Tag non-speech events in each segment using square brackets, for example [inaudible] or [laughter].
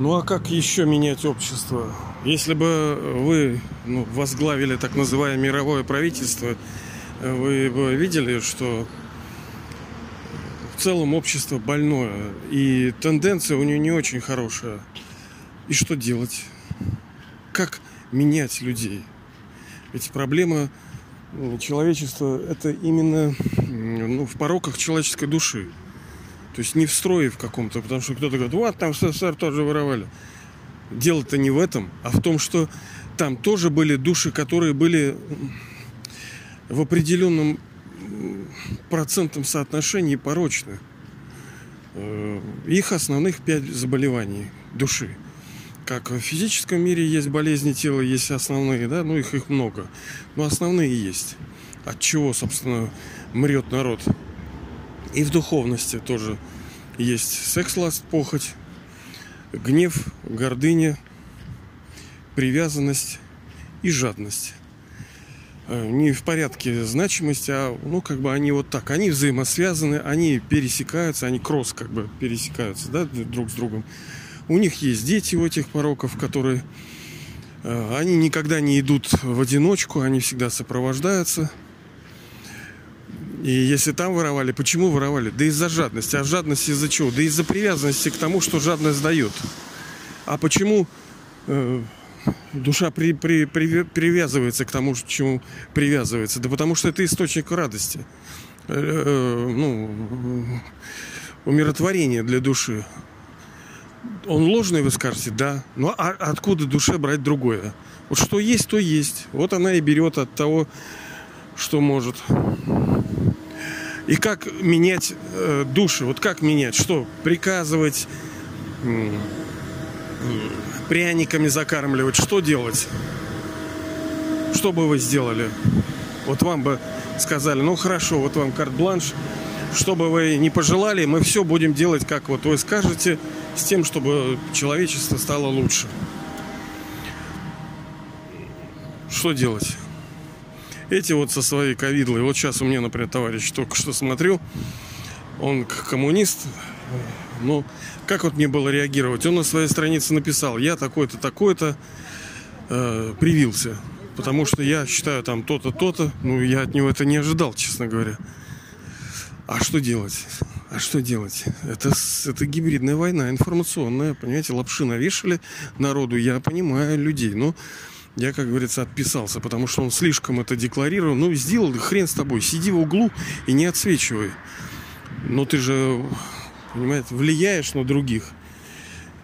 Ну а как еще менять общество? Если бы вы ну, возглавили так называемое мировое правительство, вы бы видели, что в целом общество больное, и тенденция у нее не очень хорошая. И что делать? Как менять людей? Ведь проблема человечества это именно ну, в пороках человеческой души. То есть не в строе в каком-то, потому что кто-то говорит, вот там в СССР тоже воровали. Дело-то не в этом, а в том, что там тоже были души, которые были в определенном процентном соотношении порочны. Э, их основных пять заболеваний души. Как в физическом мире есть болезни тела, есть основные, да, ну их их много. Но основные есть. От чего, собственно, мрет народ. И в духовности тоже есть секс, ласт, похоть, гнев, гордыня, привязанность и жадность. Э, не в порядке значимости, а ну как бы они вот так, они взаимосвязаны, они пересекаются, они кросс как бы пересекаются, да, друг с другом. У них есть дети у этих пороков, которые э, они никогда не идут в одиночку, они всегда сопровождаются. И если там воровали, почему воровали? Да из-за жадности. А жадность из-за чего? Да из-за привязанности к тому, что жадность дает. А почему э, душа при, при, при, привязывается к тому, чему привязывается? Да потому что это источник радости. Э, э, ну, умиротворение для души. Он ложный, вы скажете, да. Но а откуда душе брать другое? Вот что есть, то есть. Вот она и берет от того, что может. И как менять э, души? Вот как менять? Что? Приказывать, пряниками закармливать? Что делать? Что бы вы сделали? Вот вам бы сказали, ну хорошо, вот вам карт-бланш, что бы вы не пожелали, мы все будем делать, как вот вы скажете, с тем, чтобы человечество стало лучше. Что делать? Эти вот со своей ковидлой. Вот сейчас у меня, например, товарищ только что смотрел. Он коммунист. Ну, как вот мне было реагировать? Он на своей странице написал, я такой-то, такой-то э, привился. Потому что я считаю там то-то, то-то. Ну, я от него это не ожидал, честно говоря. А что делать? А что делать? Это, это гибридная война информационная. Понимаете, лапши навешали народу. Я понимаю людей. Но я, как говорится, отписался, потому что он слишком это декларировал. Ну, сделал, хрен с тобой, сиди в углу и не отсвечивай. Но ты же, понимаете, влияешь на других.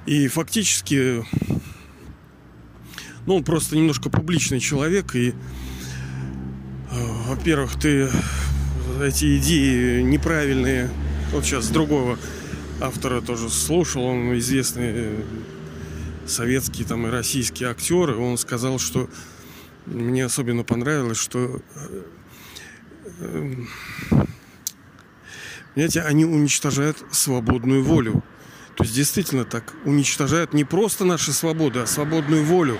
И фактически, ну, он просто немножко публичный человек, и, э, во-первых, ты эти идеи неправильные, вот сейчас другого автора тоже слушал, он известный советские там и российские актеры, он сказал, что мне особенно понравилось, что э, понимаете, они уничтожают свободную волю. То есть действительно так уничтожают не просто наши свободы, а свободную волю.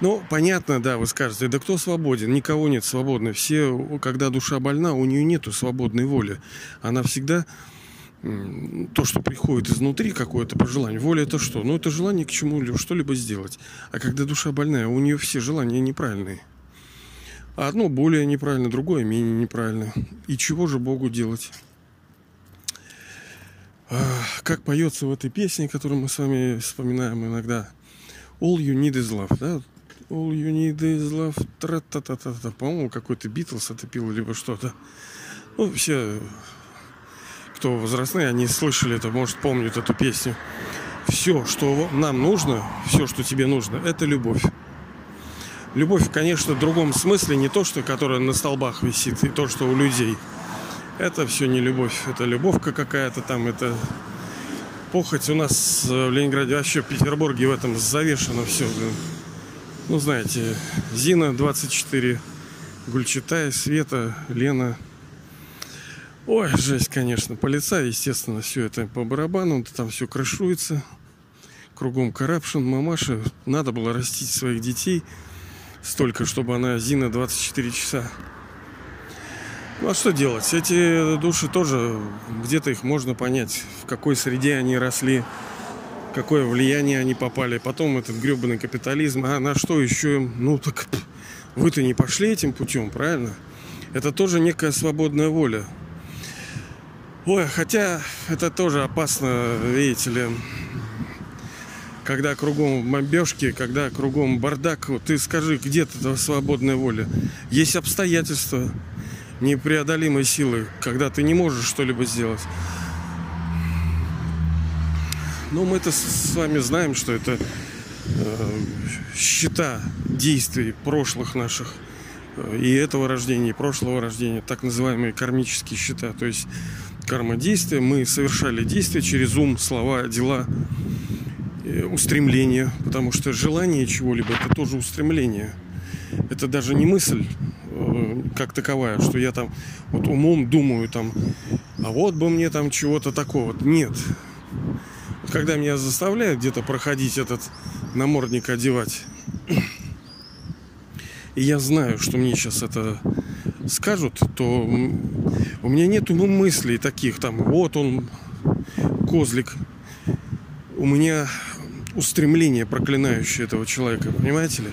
Ну, понятно, да, вы скажете, да кто свободен? Никого нет свободно. Все, когда душа больна, у нее нету свободной воли. Она всегда то, что приходит изнутри, какое-то пожелание. Воля это что? Ну, это желание к чему-либо, что-либо сделать. А когда душа больная, у нее все желания неправильные. А одно более неправильно, другое менее неправильно. И чего же Богу делать? Как поется в этой песне, которую мы с вами вспоминаем иногда. All you need is love, да? All you need is love. Тра-та-та-та-та. По-моему, какой-то Битлз это пил, либо что-то. Ну, все кто возрастные, они слышали это, может, помнят эту песню. Все, что нам нужно, все, что тебе нужно, это любовь. Любовь, конечно, в другом смысле, не то, что которая на столбах висит, и то, что у людей. Это все не любовь, это любовка какая-то там, это похоть. У нас в Ленинграде, вообще в Петербурге в этом завешено все. Ну, знаете, Зина 24, Гульчатай, Света, Лена – Ой, жесть, конечно. Полицай, естественно, все это по барабану, там все крышуется. Кругом карапшн, мамаша. Надо было растить своих детей столько, чтобы она Зина 24 часа. Ну а что делать? Эти души тоже, где-то их можно понять, в какой среде они росли. какое влияние они попали. Потом этот гребаный капитализм. А на что еще? Ну так вы-то не пошли этим путем, правильно? Это тоже некая свободная воля. Ой, хотя это тоже опасно, видите ли, когда кругом бомбежки, когда кругом бардак, вот ты скажи, где то свободная воля? Есть обстоятельства непреодолимой силы, когда ты не можешь что-либо сделать. Но мы-то с вами знаем, что это э, счета действий прошлых наших э, и этого рождения, и прошлого рождения, так называемые кармические счета. То есть карма действия, мы совершали действия через ум, слова, дела, Э, устремление, потому что желание чего-либо это тоже устремление. Это даже не мысль э, как таковая, что я там вот умом думаю там, а вот бы мне там чего-то такого. Нет. Когда меня заставляют где-то проходить этот намордник одевать, [clears throat] и я знаю, что мне сейчас это скажут, то у меня нету мыслей таких, там, вот он, козлик. У меня устремление проклинающее этого человека, понимаете ли?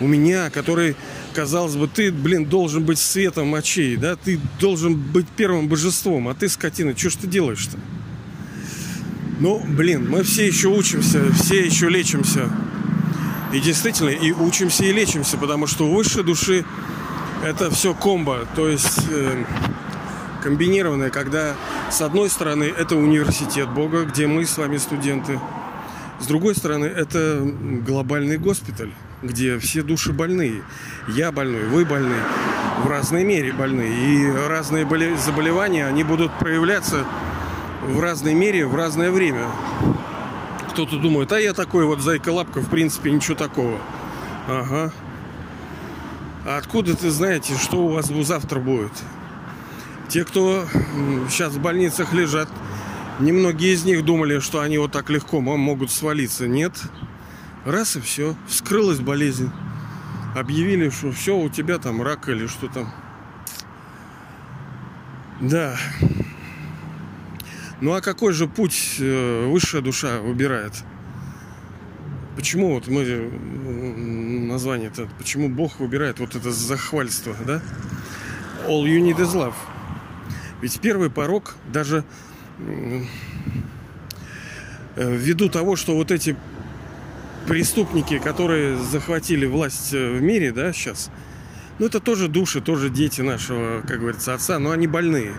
У меня, который, казалось бы, ты, блин, должен быть светом очей, да? Ты должен быть первым божеством, а ты, скотина, что ж ты делаешь-то? Ну, блин, мы все еще учимся, все еще лечимся. И действительно, и учимся, и лечимся, потому что у высшей души это все комбо, то есть э, комбинированное, когда с одной стороны это университет Бога, где мы с вами студенты, с другой стороны, это глобальный госпиталь, где все души больные. Я больной, вы больны, в разной мере больны. И разные заболевания, они будут проявляться в разной мере, в разное время. Кто-то думает, а я такой вот зайка-лапка, в принципе, ничего такого. Ага. А откуда ты знаете, что у вас завтра будет? Те, кто сейчас в больницах лежат, Немногие из них думали, что они вот так легко могут свалиться. Нет. Раз и все. Вскрылась болезнь. Объявили, что все, у тебя там рак или что там. Да. Ну а какой же путь э, высшая душа выбирает? Почему вот мы название это, почему Бог выбирает вот это захвальство, да? All you need is love. Ведь первый порог даже Э, ввиду того, что вот эти преступники, которые захватили власть э, в мире, да, сейчас, ну, это тоже души, тоже дети нашего, как говорится, отца, но они больные.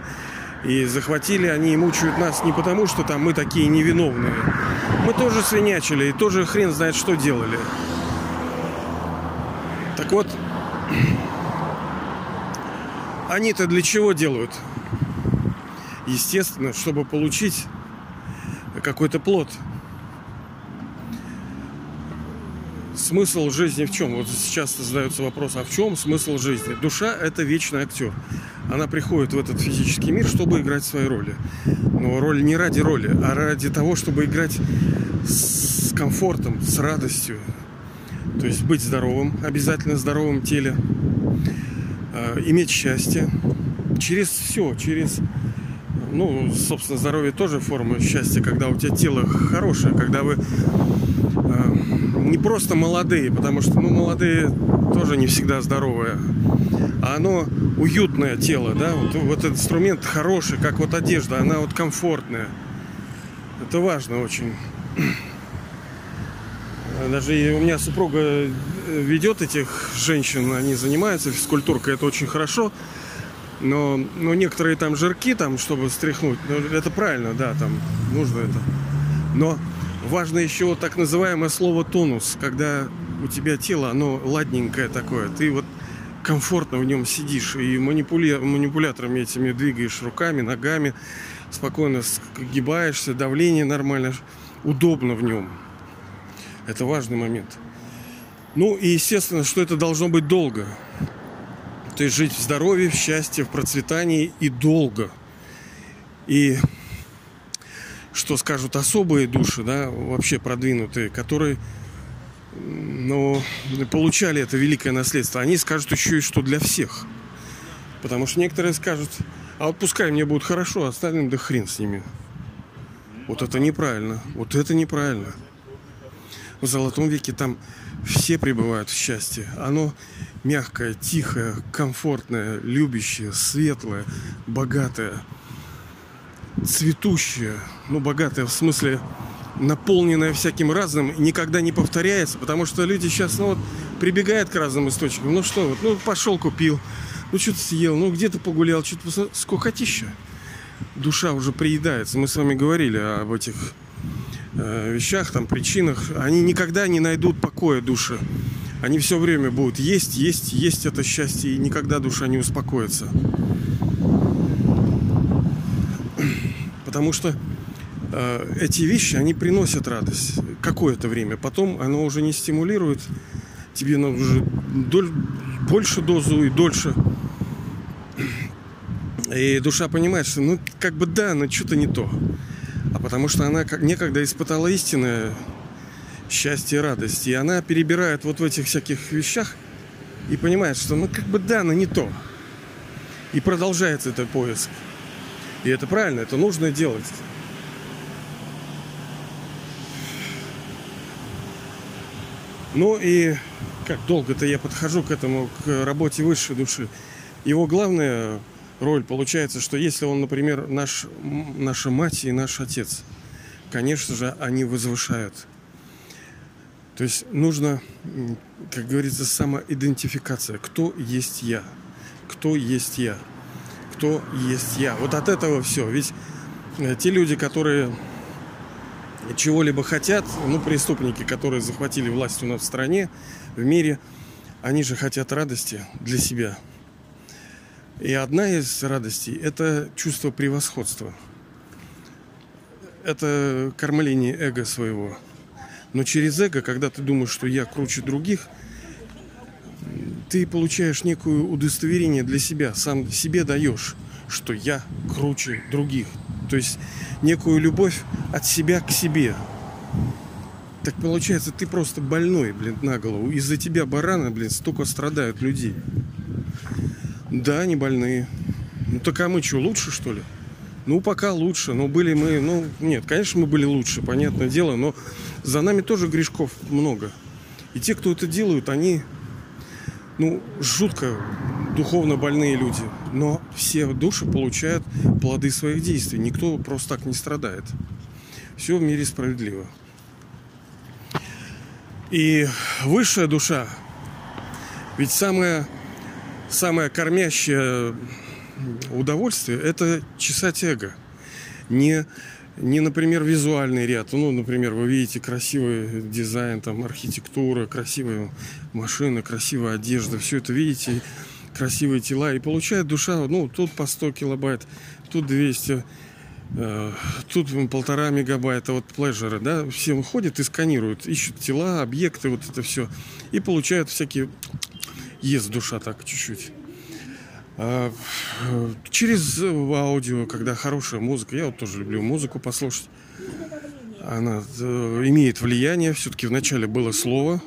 И захватили они и мучают нас не потому, что там мы такие невиновные. Мы тоже свинячили и тоже хрен знает, что делали. Так вот, [clears throat] они-то для чего делают? естественно, чтобы получить какой-то плод. Смысл жизни в чем? Вот сейчас задается вопрос, а в чем смысл жизни? Душа – это вечный актер. Она приходит в этот физический мир, чтобы играть свои роли. Но роль не ради роли, а ради того, чтобы играть с комфортом, с радостью. То есть быть здоровым, обязательно здоровым теле, а, иметь счастье через все, через ну, собственно, здоровье тоже форма счастья, когда у тебя тело хорошее, когда вы э, не просто молодые, потому что, ну, молодые тоже не всегда здоровые, а оно уютное тело, да, вот, вот этот инструмент хороший, как вот одежда, она вот комфортная. Это важно очень. Даже у меня супруга ведет этих женщин, они занимаются физкультуркой, это очень хорошо. Но, но некоторые там жирки, там, чтобы стряхнуть, ну, это правильно, да, там нужно это. Но важно еще так называемое слово тонус, когда у тебя тело, оно ладненькое такое, ты вот комфортно в нем сидишь и манипули... манипуляторами этими двигаешь руками, ногами, спокойно сгибаешься, давление нормально, удобно в нем. Это важный момент. Ну и естественно, что это должно быть долго. То есть жить в здоровье, в счастье, в процветании и долго. И что скажут особые души, да, вообще продвинутые, которые ну, получали это великое наследство, они скажут еще и что для всех. Потому что некоторые скажут, а вот пускай мне будет хорошо, а остальным да хрен с ними. Вот это неправильно. Вот это неправильно. В Золотом веке там все пребывают в счастье. Оно мягкое, тихое, комфортное, любящее, светлое, богатое, цветущее. Ну, богатое в смысле наполненное всяким разным, никогда не повторяется, потому что люди сейчас, ну вот, прибегают к разным источникам. Ну что вот, ну пошел купил, ну что-то съел, ну где-то погулял, что-то скукотища. Душа уже приедается. Мы с вами говорили об этих вещах, там, причинах. Они никогда не найдут покоя души. Они все время будут есть, есть, есть это счастье, и никогда душа не успокоится. Потому что э, эти вещи, они приносят радость какое-то время. Потом оно уже не стимулирует. Тебе надо уже доль, больше дозу и дольше. И душа понимает, что ну как бы да, но что-то не то. А потому что она некогда испытала истинное счастье и радость. И она перебирает вот в этих всяких вещах и понимает, что ну как бы да, но не то. И продолжается этот поиск. И это правильно, это нужно делать. Ну и как долго-то я подхожу к этому, к работе высшей души. Его главная роль получается, что если он, например, наш, наша мать и наш отец, конечно же, они возвышают. То есть нужно, как говорится, самоидентификация. Кто есть я? Кто есть я? Кто есть я? Вот от этого все. Ведь э, те люди, которые чего-либо хотят, ну, преступники, которые захватили власть у нас в стране, в мире, они же хотят радости для себя – и одна из радостей – это чувство превосходства. Это кормление эго своего. Но через эго, когда ты думаешь, что я круче других, ты получаешь некое удостоверение для себя, сам себе даешь, что я круче других. То есть некую любовь от себя к себе. Так получается, ты просто больной, блин, на голову. Из-за тебя барана, блин, столько страдают людей. Да, не больные. Ну так а мы что, лучше что ли? Ну, пока лучше. Но были мы, ну, нет, конечно, мы были лучше, понятное дело, но за нами тоже грешков много. И те, кто это делают, они, ну, жутко духовно больные люди. Но все души получают плоды своих действий. Никто просто так не страдает. Все в мире справедливо. И высшая душа, ведь самая самое кормящее удовольствие – это чесать эго. Не, не, например, визуальный ряд. Ну, например, вы видите красивый дизайн, там, архитектура, красивые машины, красивая одежда. Все это видите, красивые тела. И получает душа, ну, тут по 100 килобайт, тут 200, э, тут полтора мегабайта, вот плежеры, да, все ходят и сканируют, ищут тела, объекты, вот это все, и получают всякие ест душа так чуть-чуть. А, через аудио, когда хорошая музыка, я вот тоже люблю музыку послушать, она э, имеет влияние. Все-таки вначале было слово,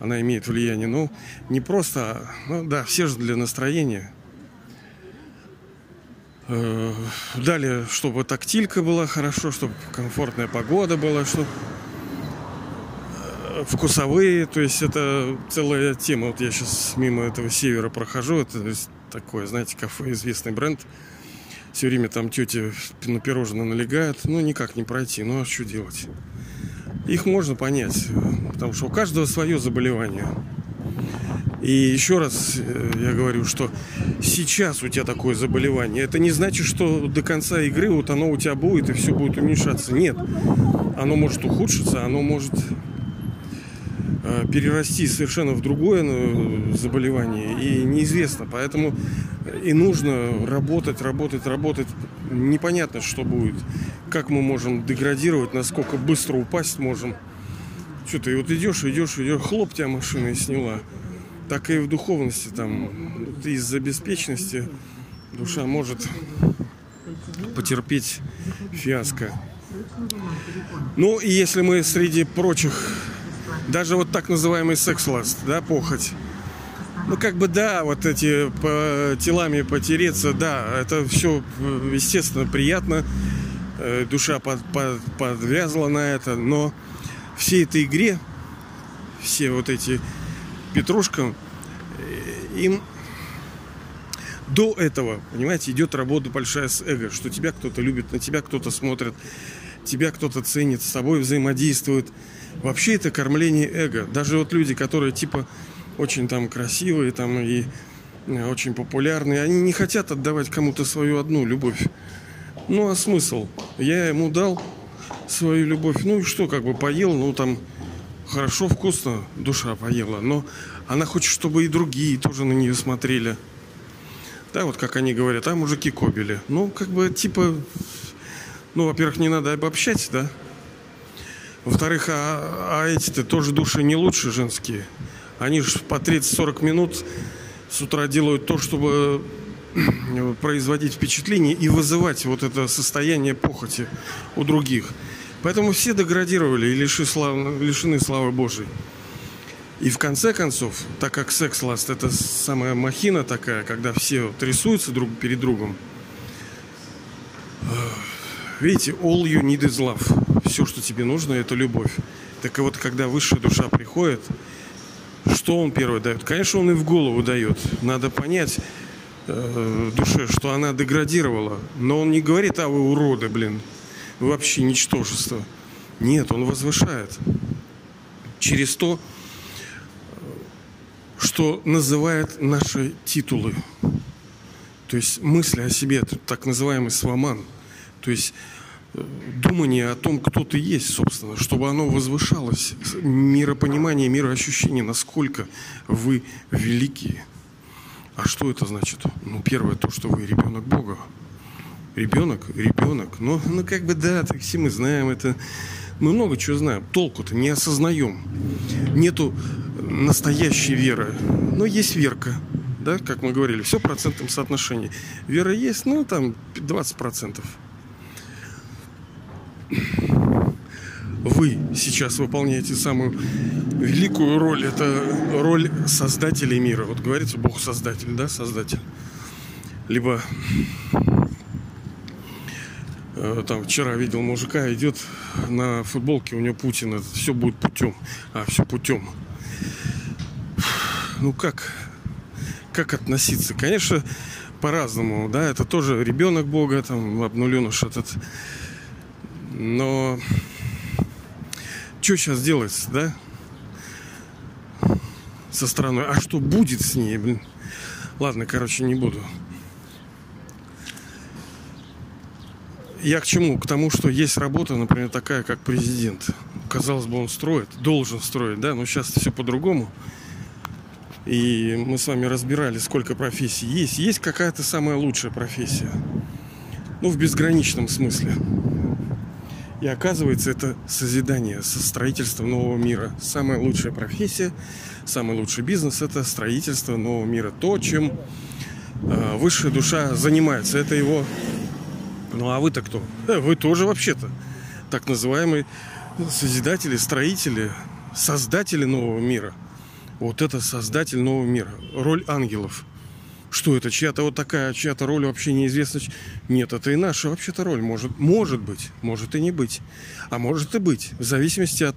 она имеет влияние. Но не просто, ну да, все же для настроения. Э, далее, чтобы тактилька была хорошо, чтобы комфортная погода была, чтобы вкусовые, то есть это целая тема. Вот я сейчас мимо этого севера прохожу, это такое, знаете, кафе, известный бренд. Все время там тети на пирожное налегают, ну никак не пройти, ну а что делать? Их можно понять, потому что у каждого свое заболевание. И еще раз э, я говорю, что сейчас у тебя такое заболевание, это не значит, что до конца игры вот оно у тебя будет и все будет уменьшаться. Нет, оно может ухудшиться, оно может перерасти совершенно в другое ну, заболевание и неизвестно. Поэтому и нужно работать, работать, работать. Непонятно, что будет. Как мы можем деградировать, насколько быстро упасть можем. Что ты вот идешь, идешь, идешь, хлоп тебя машина и сняла. Так и в духовности там из-за беспечности душа может потерпеть фиаско. Ну и если мы среди прочих даже вот так называемый секс-ласт, да, похоть. Ну, как бы, да, вот эти по телами потереться, да, это все, естественно, приятно. э, душа под, под, подвязла на это, но всей этой игре, все вот эти петрушкам, э, им до этого, понимаете, идет работа большая с эго, что тебя кто-то любит, на тебя кто-то смотрит, тебя кто-то ценит, с тобой взаимодействует. Вообще это кормление эго. Даже вот люди, которые типа очень там красивые там и э, очень популярные, они не хотят отдавать кому-то свою одну любовь. Ну а смысл? Я ему дал свою любовь. Ну и что, как бы поел, ну там хорошо, вкусно душа поела, но она хочет, чтобы и другие тоже на нее смотрели. Да, вот как они говорят, а мужики кобели. Ну, как бы, типа, ну, во-первых, не надо обобщать, да. Во-вторых, а, а эти-то тоже души не лучше женские. Они же по 30-40 минут с утра делают то, чтобы производить впечатление и вызывать вот это состояние похоти у других. Поэтому все деградировали и лиши славы, лишены славы Божией. И в конце концов, так как секс-ласт это самая махина такая, когда все трясутся друг перед другом, видите, all you need is love. Все, что тебе нужно, это любовь. Так вот, когда высшая душа приходит, что он первый дает? Конечно, он и в голову дает. Надо понять э, душе, что она деградировала. Но он не говорит, а вы уроды, блин. Вы вообще ничтожество. Нет, он возвышает. Через то, что называет наши титулы. То есть мысли о себе, так называемый сваман. То есть думание о том, кто ты есть, собственно, чтобы оно возвышалось, миропонимание, мироощущение, насколько вы великие. А что это значит? Ну, первое, то, что вы ребенок Бога. Ребенок, ребенок. Ну, ну как бы да, так все мы знаем это. Мы много чего знаем. Толку-то не осознаем. Нету настоящей веры. Но есть верка. Да, как мы говорили, все в процентном соотношении. Вера есть, ну, там 20%. Вы сейчас выполняете самую великую роль. Это роль создателей мира. Вот говорится, Бог создатель, да, создатель. Либо Э, там вчера видел мужика, идет на футболке, у него Путин, это все будет путем. А, все путем. Ну как? Как относиться? Конечно, по-разному, да, это тоже ребенок Бога, там, обнуленыш этот. Но что сейчас делается, да? Со стороной. А что будет с ней, блин? Ладно, короче, не буду. Я к чему? К тому, что есть работа, например, такая, как президент. Казалось бы, он строит, должен строить, да, но сейчас все по-другому. И мы с вами разбирали, сколько профессий есть. Есть какая-то самая лучшая профессия. Ну, в безграничном смысле. И оказывается, это созидание, со строительство нового мира. Самая лучшая профессия, самый лучший бизнес – это строительство нового мира. То, чем э, высшая душа занимается. Это его ну а вы-то кто? Вы тоже вообще-то так называемые созидатели, строители, создатели нового мира. Вот это создатель нового мира. Роль ангелов. Что это? Чья-то вот такая, чья-то роль вообще неизвестна. Нет, это и наша вообще-то роль. Может, может быть, может и не быть. А может и быть. В зависимости от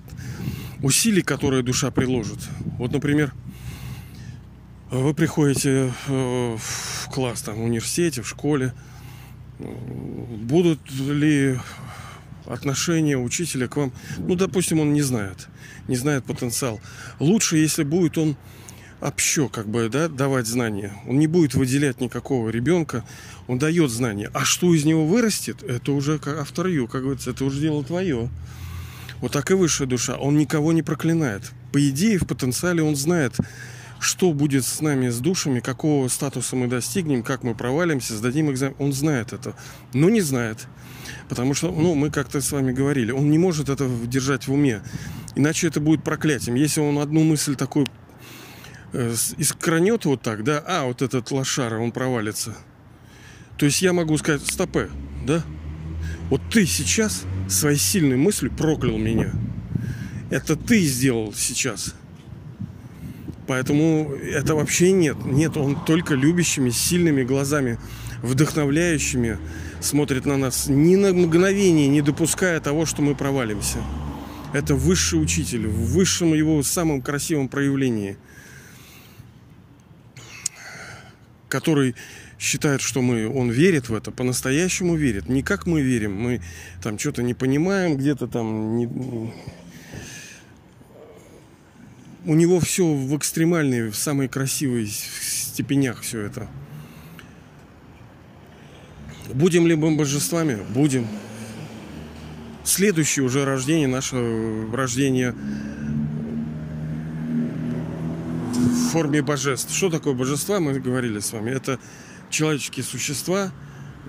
усилий, которые душа приложит. Вот, например, вы приходите э, в класс там, в университете, в школе, будут ли отношения учителя к вам, ну, допустим, он не знает, не знает потенциал. Лучше, если будет он общо, как бы, да, давать знания. Он не будет выделять никакого ребенка, он дает знания. А что из него вырастет, это уже авторью, как говорится, это уже дело твое. Вот так и высшая душа. Он никого не проклинает. По идее, в потенциале он знает, что будет с нами, с душами, какого статуса мы достигнем, как мы провалимся, сдадим экзамен. Он знает это, но не знает. Потому что, ну, мы как-то с вами говорили, он не может это держать в уме. Иначе это будет проклятием. Если он одну мысль такую искранет вот так, да, а, вот этот лошара, он провалится. То есть я могу сказать, стопе, да? Вот ты сейчас своей сильной мыслью проклял меня. Это ты сделал сейчас. Поэтому это вообще нет. Нет, он только любящими, сильными глазами, вдохновляющими смотрит на нас, ни на мгновение не допуская того, что мы провалимся. Это высший учитель в высшем его самом красивом проявлении, который считает, что мы, он верит в это, по-настоящему верит. Не как мы верим, мы там что-то не понимаем, где-то там не... У него все в экстремальной, в самой красивой степенях все это. Будем ли мы божествами? Будем. Следующее уже рождение, наше рождение в форме божеств. Что такое божества, мы говорили с вами. Это человеческие существа,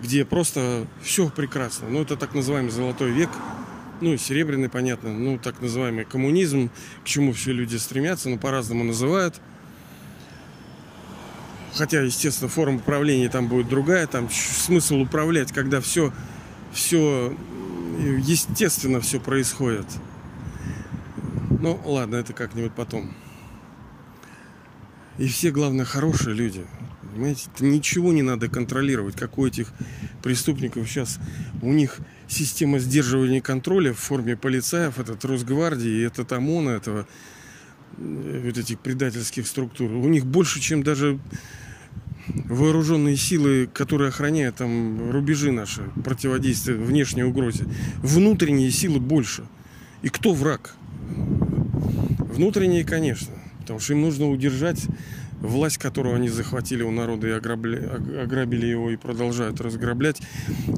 где просто все прекрасно. Ну, это так называемый золотой век, ну, и серебряный, понятно, ну, так называемый коммунизм, к чему все люди стремятся, но по-разному называют. Хотя, естественно, форма управления там будет другая, там смысл управлять, когда все, все естественно все происходит. Ну, ладно, это как-нибудь потом. И все, главное, хорошие люди. Понимаете, ничего не надо контролировать, как у этих преступников сейчас. У них система сдерживания контроля в форме полицаев, этот Росгвардии, этот ОМОНа, этого, э, вот этих предательских структур. У них больше, чем даже вооруженные силы, которые охраняют там рубежи наши, противодействия внешней угрозе. Внутренние силы больше. И кто враг? Внутренние, конечно. Потому что им нужно удержать власть, которую они захватили у народа и ограбли, ограбили его и продолжают разграблять.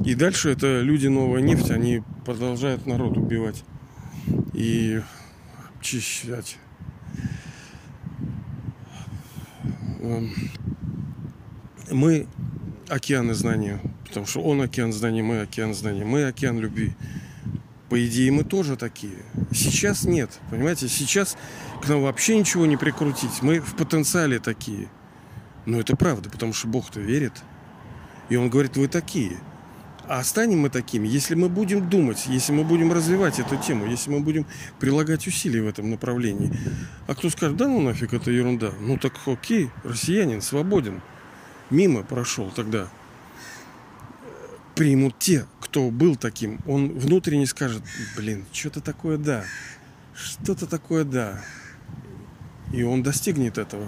И дальше это люди новая нефть, они продолжают народ убивать и очищать. Эм, мы океаны знания, потому что он океан знаний, мы океан знаний, мы океан любви. По идее, мы тоже такие. Сейчас нет, понимаете? Сейчас к нам вообще ничего не прикрутить. Мы в потенциале такие. Но это правда, потому что Бог-то верит. И Он говорит, вы такие. А станем мы такими, если мы будем думать, если мы будем развивать эту тему, если мы будем прилагать усилия в этом направлении. А кто скажет, да ну нафиг, это ерунда. Ну так окей, россиянин свободен. Мимо прошел тогда. Примут те, кто был таким. Он внутренне скажет, блин, что-то такое да. Что-то такое да. И он достигнет этого.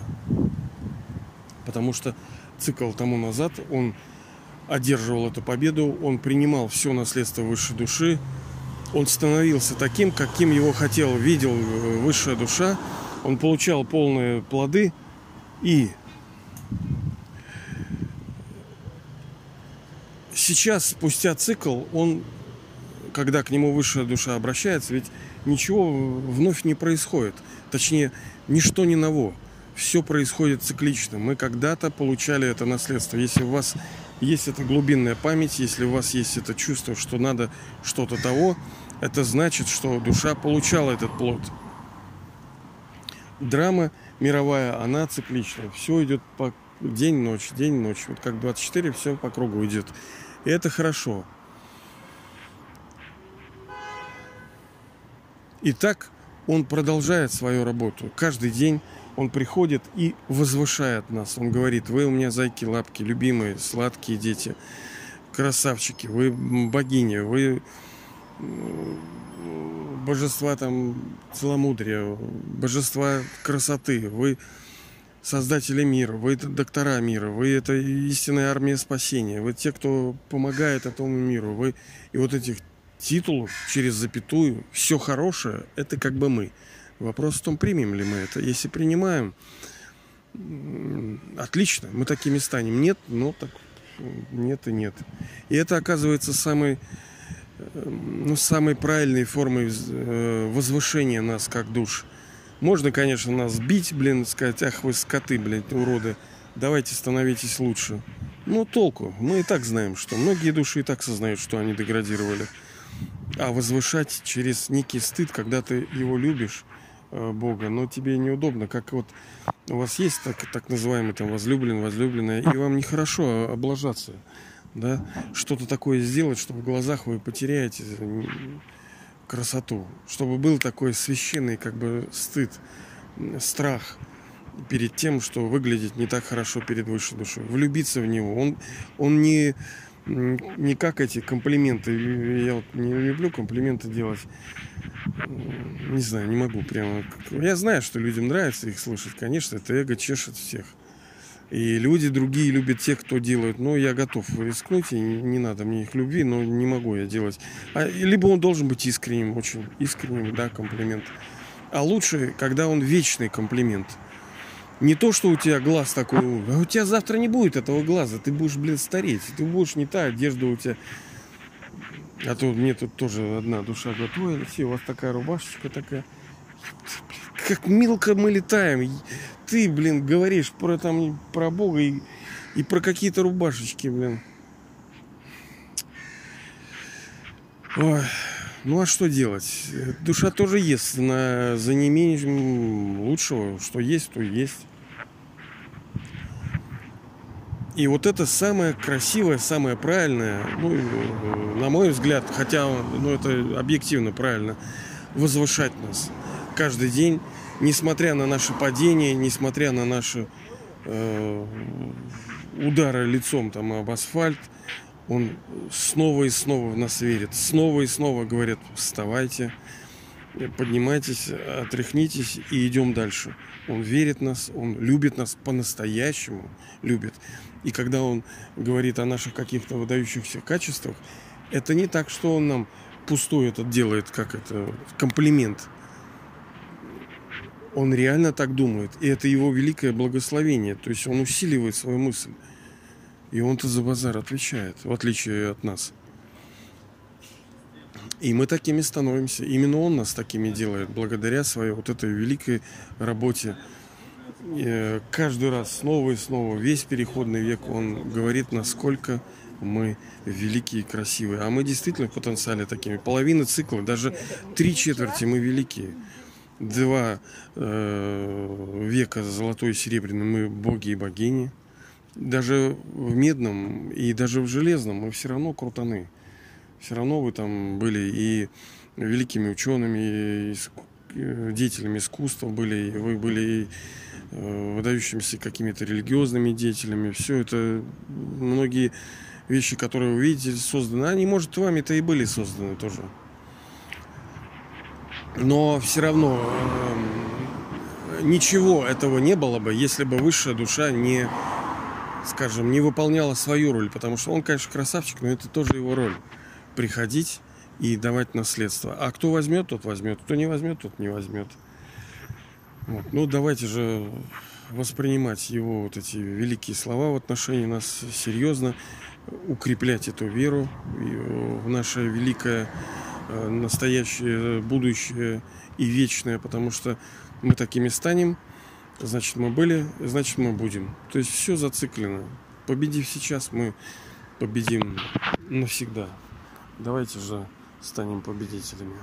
Потому что цикл тому назад он одерживал эту победу, он принимал все наследство высшей души, он становился таким, каким его хотел, видел э, высшая душа, он получал полные плоды и сейчас, спустя цикл, он, когда к нему высшая душа обращается, ведь ничего вновь не происходит. Точнее, ничто не ново. Все происходит циклично. Мы когда-то получали это наследство. Если у вас есть эта глубинная память, если у вас есть это чувство, что надо что-то того, это значит, что душа получала этот плод. Драма мировая, она цикличная. Все идет по день-ночь, день-ночь. Вот как 24, все по кругу идет. И это хорошо. И так он продолжает свою работу. Каждый день он приходит и возвышает нас. Он говорит, вы у меня зайки, лапки, любимые, сладкие дети, красавчики, вы богини, вы божества там целомудрия, божества красоты, вы создатели мира, вы это доктора мира, вы это истинная армия спасения, вы те, кто помогает этому миру, вы и вот этих титулов через запятую, все хорошее, это как бы мы. Вопрос в том, примем ли мы это. Если принимаем, отлично, мы такими станем. Нет, ну так нет и нет. И это оказывается самой, ну, самой правильной формой э, возвышения нас как душ. Можно, конечно, нас бить, блин, сказать, ах вы скоты, блин, уроды, давайте становитесь лучше. Но толку, мы и так знаем, что многие души и так сознают, что они деградировали. А возвышать через некий стыд, когда ты его любишь, э, Бога, но тебе неудобно, как вот у вас есть так, так называемый там возлюблен, возлюбленная, и вам нехорошо облажаться, да, что-то такое сделать, чтобы в глазах вы потеряете красоту, чтобы был такой священный как бы стыд, страх. перед тем, что выглядит не так хорошо перед высшей душой. Влюбиться в него. Он, он не, не как эти комплименты. Я вот не люблю комплименты делать. Не знаю, не могу прямо. Я знаю, что людям нравится их слышать. Конечно, это эго чешет всех. И люди другие любят тех, кто делает. Но я готов рискнуть, и не надо мне их любви, но не могу я делать. А, либо он должен быть искренним, очень искренним, да, комплимент. А лучше, когда он вечный комплимент. Не то, что у тебя глаз такой, а у тебя завтра не будет этого глаза, ты будешь, блин, стареть, ты будешь не та одежда у тебя. А то мне тут тоже одна душа готовила, все, у вас такая рубашечка такая. Как мелко мы летаем. Ты, блин, говоришь про там про Бога и, и про какие-то рубашечки, блин. Ой. Ну а что делать? Душа тоже ест на, за неимением лучшего, что есть, то есть. И вот это самое красивое, самое правильное, ну, на мой взгляд, хотя ну, это объективно правильно, возвышать нас каждый день, несмотря на наши падения, несмотря на наши э, удары лицом там об асфальт, он снова и снова в нас верит. Снова и снова говорит, вставайте, поднимайтесь, отряхнитесь и идем дальше. Он верит нас, он любит нас по-настоящему, любит. И когда он говорит о наших каких-то выдающихся качествах, это не так, что он нам пустой этот делает, как это, комплимент. Он реально так думает. И это его великое благословение. То есть он усиливает свою мысль. И он-то за базар отвечает, в отличие от нас. И мы такими становимся. Именно он нас такими делает, благодаря своей вот этой великой работе. Э, каждый раз снова и снова, весь переходный век, он говорит, насколько мы великие и красивые. А мы действительно в потенциале такими. Половина цикла, даже три четверти мы великие. Два э, века золотой и серебряный мы боги и богини – даже в медном и даже в железном мы все равно крутаны. Все равно вы там были и великими учеными, и э, деятелями искусства были, и вы были и выдающимися какими-то религиозными деятелями. Все это многие вещи, которые вы видите, созданы, они, может, вами-то и были созданы тоже. Но все равно э, ничего этого не было бы, если бы высшая душа не скажем, не выполняла свою роль, потому что он, конечно, красавчик, но это тоже его роль. Приходить и давать наследство. А кто возьмет, тот возьмет. Кто не возьмет, тот не возьмет. Вот. Ну, давайте же воспринимать его вот эти великие слова в отношении нас серьезно, укреплять эту веру в наше великое э, настоящее, будущее и вечное, потому что мы такими станем – значит мы были, значит мы будем. То есть все зациклено. Победив сейчас, мы победим навсегда. Давайте же станем победителями.